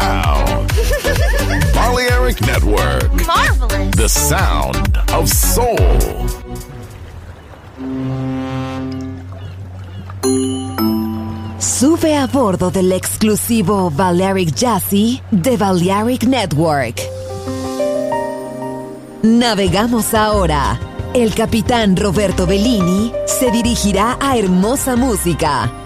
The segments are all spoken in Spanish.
sound. Balearic Network, Marvelous. the sound of soul. Sube a bordo del exclusivo Balearic Jazzy de Balearic Network. Navegamos ahora. El capitán Roberto Bellini se dirigirá a hermosa música.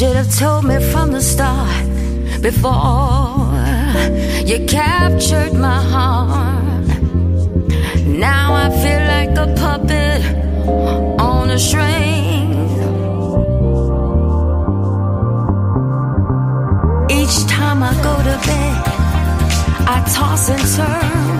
Should have told me from the start before you captured my heart. Now I feel like a puppet on a string. Each time I go to bed, I toss and turn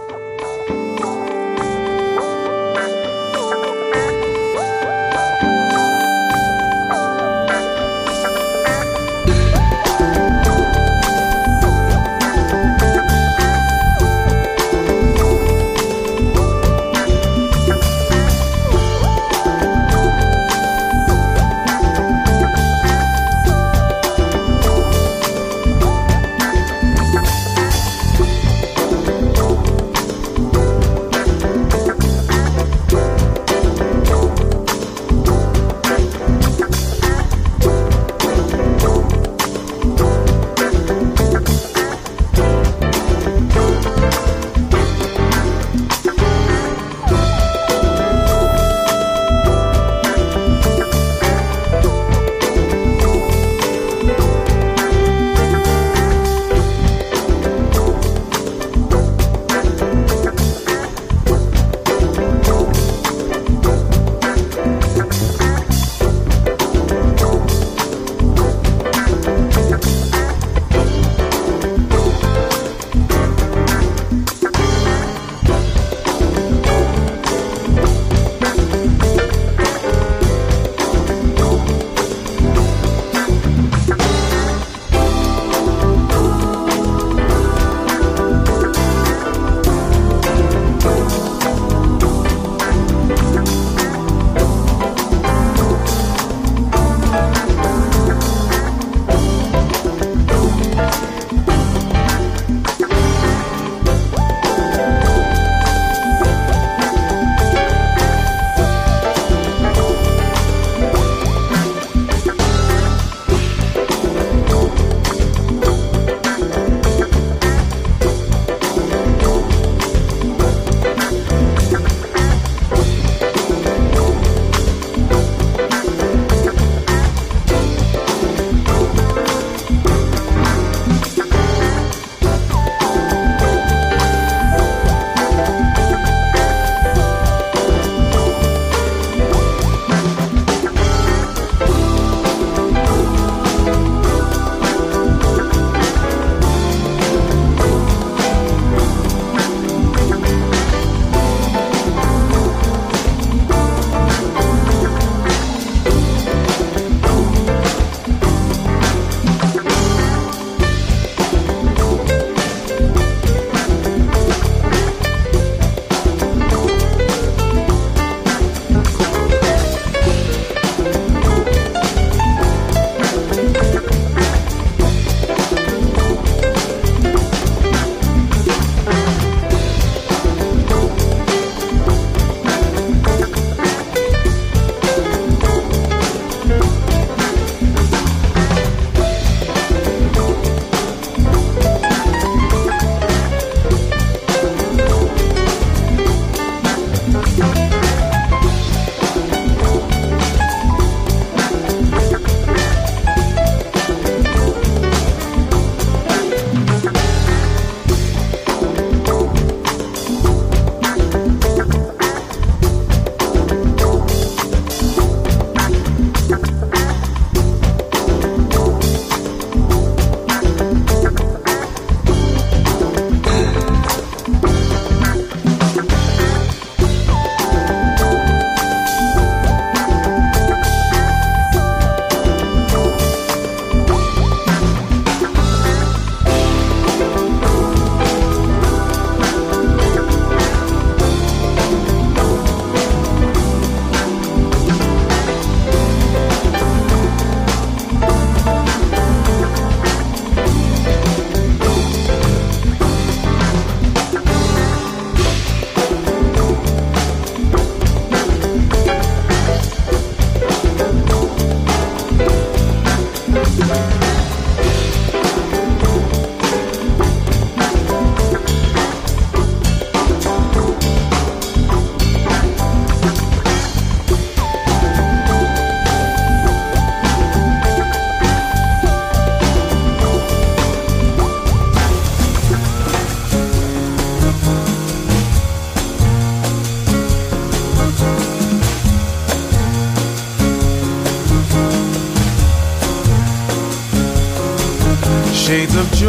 Shades of joy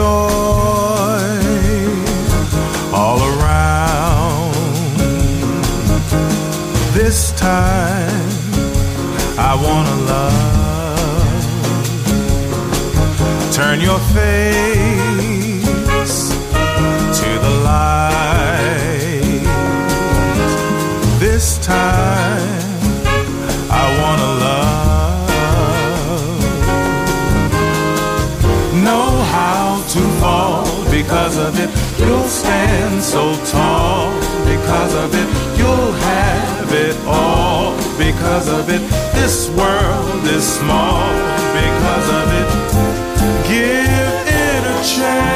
all around. This time I wanna love. Turn your face so tall because of it. You'll have it all because of it. This world is small because of it. Give it a chance.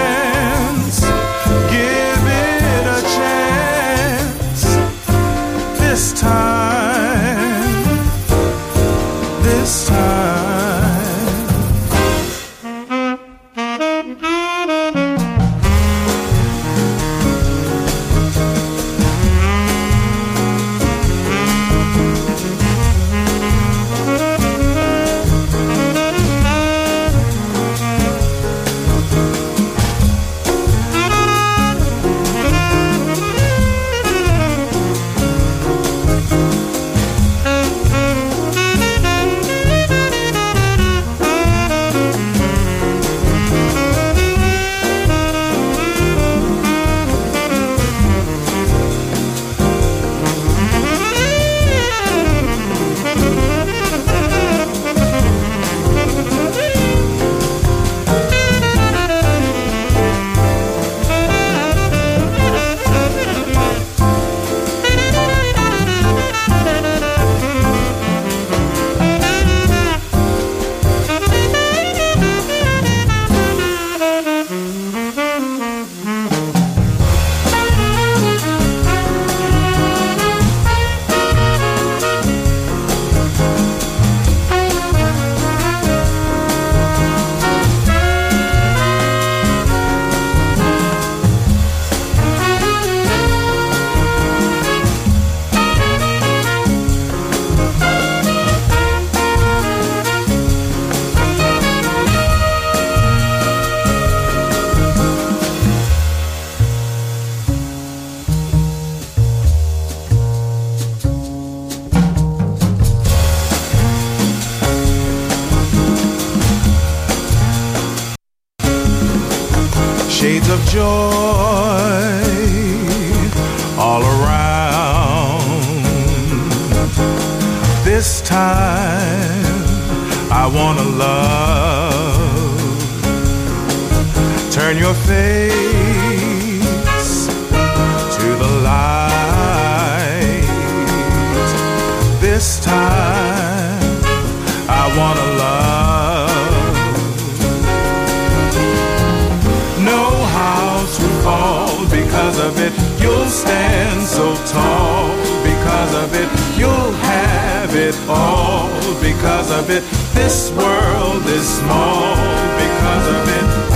Stand so tall because of it. You'll have it all because of it. This world is small because of it.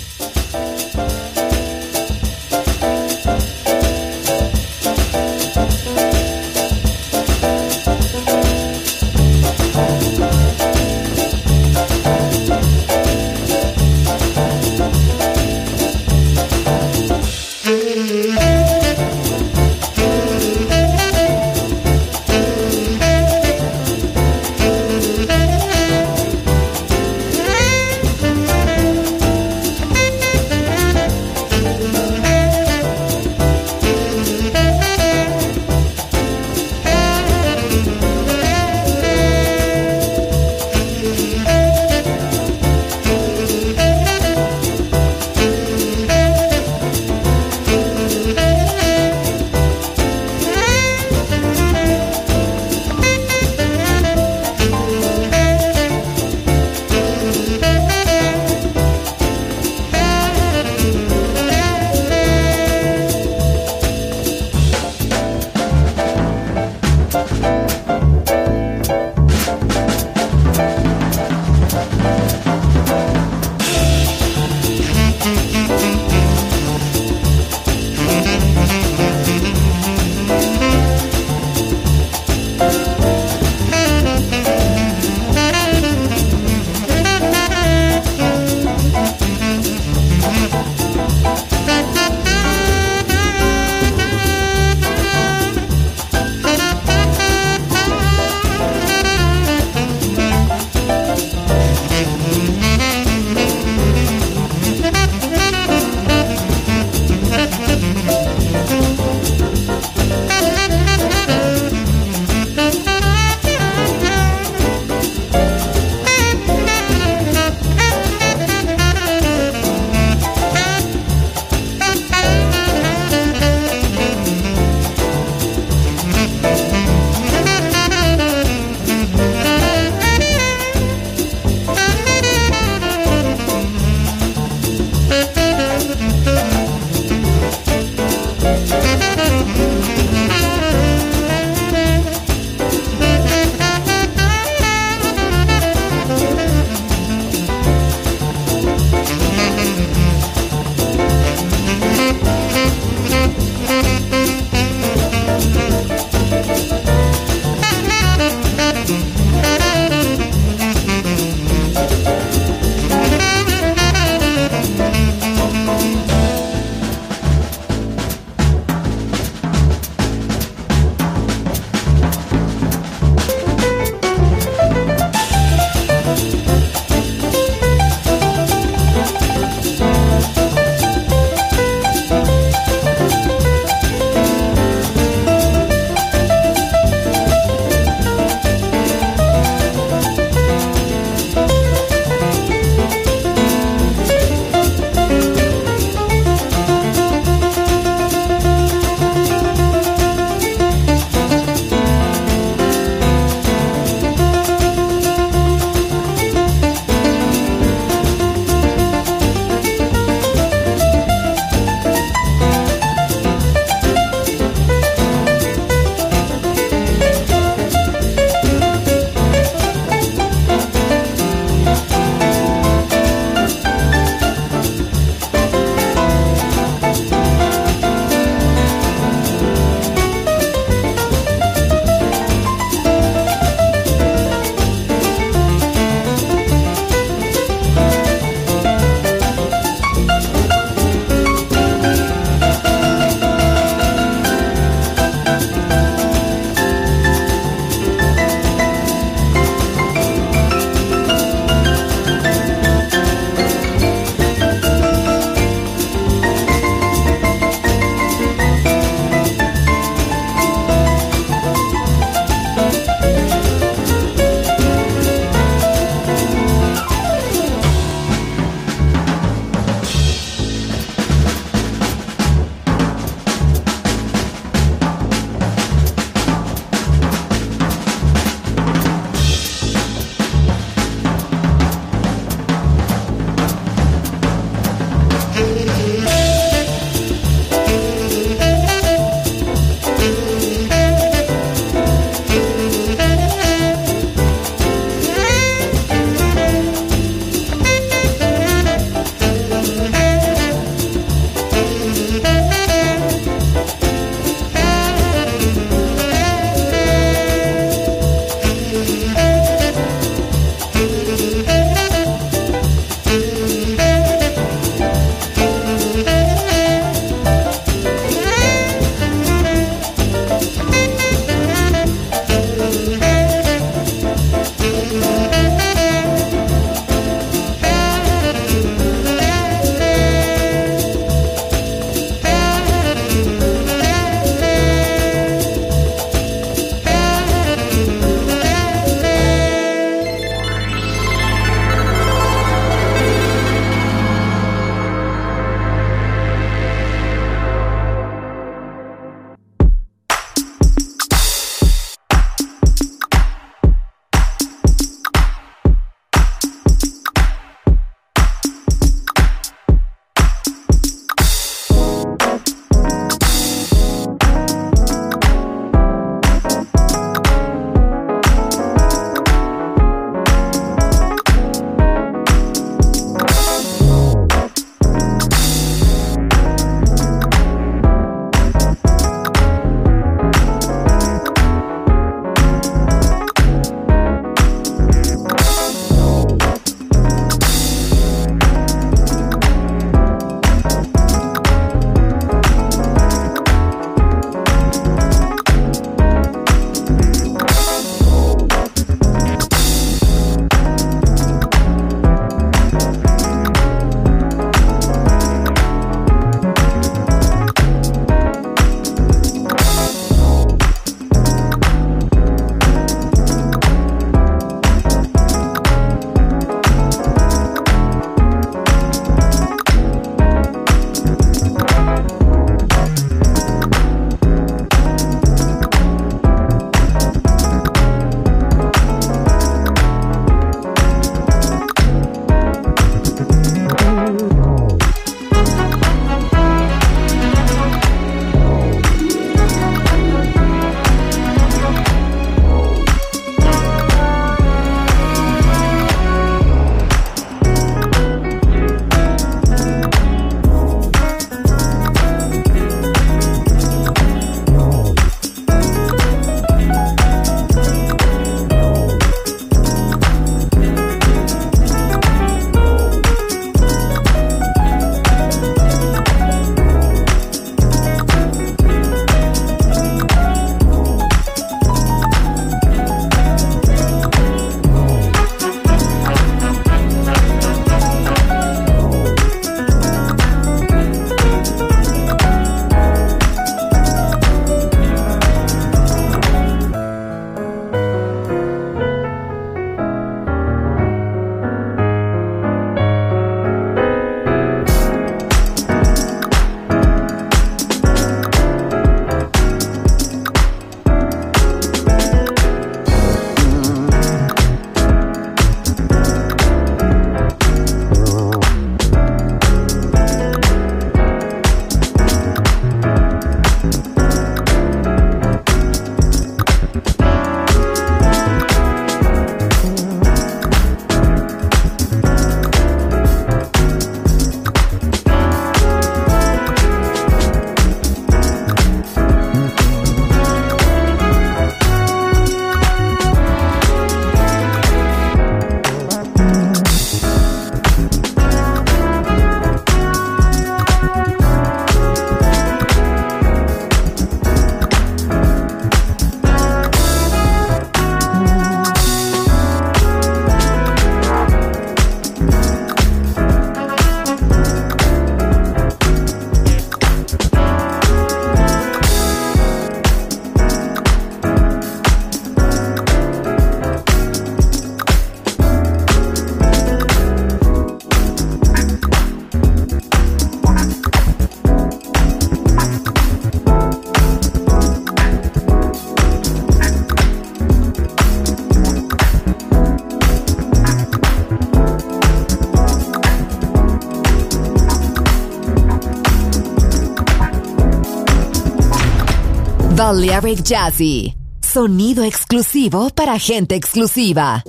Balearic Jazzy. Sonido exclusivo para gente exclusiva.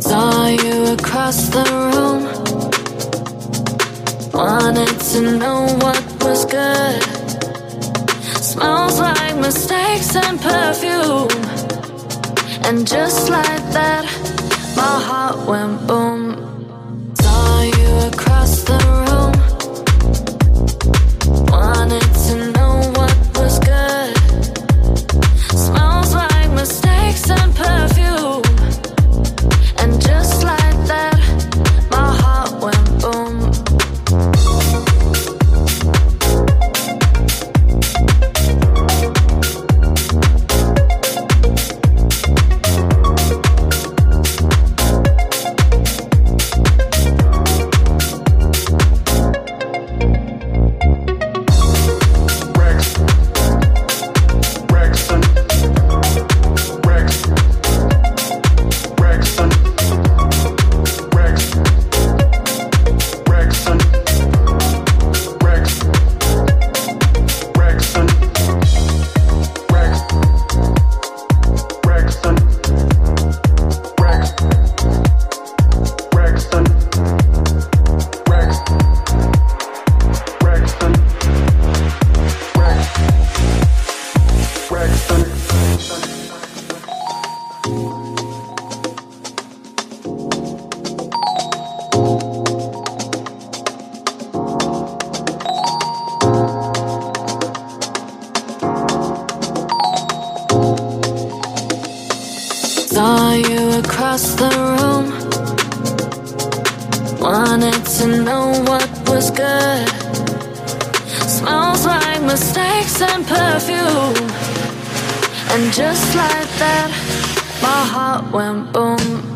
Saw you across the room. Wanted to know mistakes and perfume. And just like that, my heart went boom. And perfume. And just like that, my heart went boom.